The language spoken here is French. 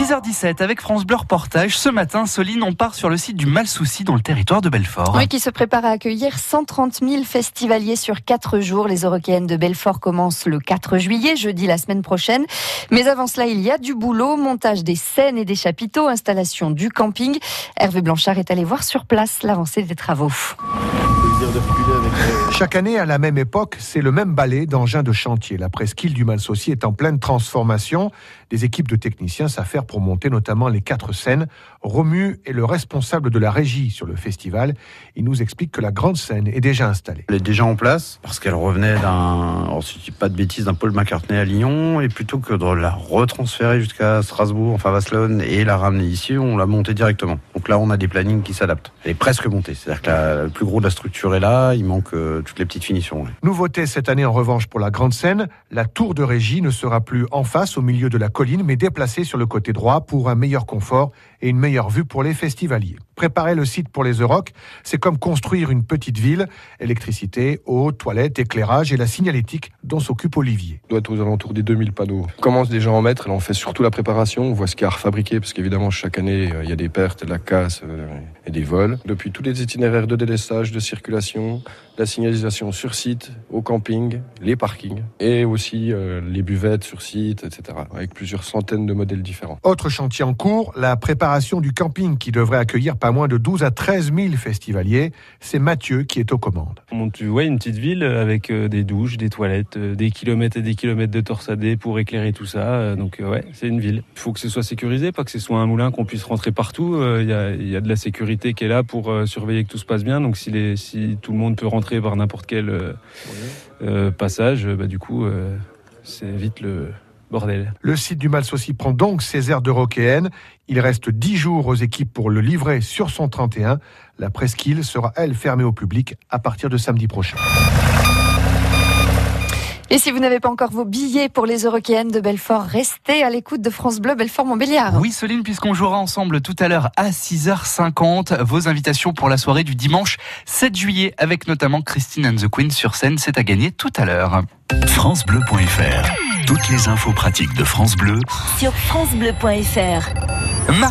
6h17 avec France Bleu Reportage. Ce matin, Soline, on part sur le site du Malsouci dans le territoire de Belfort. Oui, qui se prépare à accueillir 130 000 festivaliers sur 4 jours. Les Eurokéennes de Belfort commencent le 4 juillet, jeudi la semaine prochaine. Mais avant cela, il y a du boulot, montage des scènes et des chapiteaux, installation du camping. Hervé Blanchard est allé voir sur place l'avancée des travaux. Chaque année, à la même époque, c'est le même balai d'engins de chantier. La presqu'île du Malsaucy est en pleine transformation. Des équipes de techniciens s'affairent pour monter notamment les quatre scènes. Romu est le responsable de la régie sur le festival. Il nous explique que la grande scène est déjà installée. Elle est déjà en place parce qu'elle revenait d'un, si je dis pas de bêtises, d'un Paul McCartney à Lyon. Et plutôt que de la retransférer jusqu'à Strasbourg, enfin Vasselonne, et la ramener ici, on l'a montée directement. Donc là, on a des plannings qui s'adaptent. Elle est presque montée. C'est-à-dire que le plus gros de la structure est là. Il manque euh, toutes les petites finitions. Nouveauté cette année en revanche pour la grande scène, la tour de régie ne sera plus en face au milieu de la colline, mais déplacée sur le côté droit pour un meilleur confort et une meilleure vue pour les festivaliers. Préparer le site pour les Euroc, c'est comme construire une petite ville. Électricité, eau, toilettes, éclairage et la signalétique dont s'occupe Olivier. doit être aux alentours des 2000 panneaux. On commence déjà à en mettre, là on fait surtout la préparation, on voit ce qu'il y a à refabriquer, parce qu'évidemment chaque année euh, il y a des pertes, de la casse euh, et des vols. Depuis tous les itinéraires de délestage, de circulation, la signalisation sur site, au camping, les parkings et aussi euh, les buvettes sur site, etc. Avec plusieurs centaines de modèles différents. Autre chantier en cours, la préparation du camping qui devrait accueillir pas moins de 12 à 13 000 festivaliers. C'est Mathieu qui est aux commandes. On monte ouais, une petite ville avec euh, des douches, des toilettes, euh, des kilomètres et des kilomètres de torsadés pour éclairer tout ça. Donc ouais, c'est une ville. Il faut que ce soit sécurisé, pas que ce soit un moulin qu'on puisse rentrer partout. Il y a, y, a, de la sécurité qui est là pour surveiller que tout se passe bien. Donc si, les, si tout le monde peut rentrer par n'importe quel euh, euh, passage, bah, du coup, euh, c'est vite le bordel. Le site du Malsaucy prend donc ses airs d'européenne. Il reste 10 jours aux équipes pour le livrer sur son 31. La presqu'île sera, elle, fermée au public à partir de samedi prochain. Et si vous n'avez pas encore vos billets pour les Eurokéennes de Belfort, restez à l'écoute de France Bleu Belfort-Montbéliard. Oui, Soline, puisqu'on jouera ensemble tout à l'heure à 6h50. Vos invitations pour la soirée du dimanche 7 juillet, avec notamment Christine and the Queen sur scène, c'est à gagner tout à l'heure. FranceBleu.fr Toutes les infos pratiques de France Bleu sur FranceBleu.fr.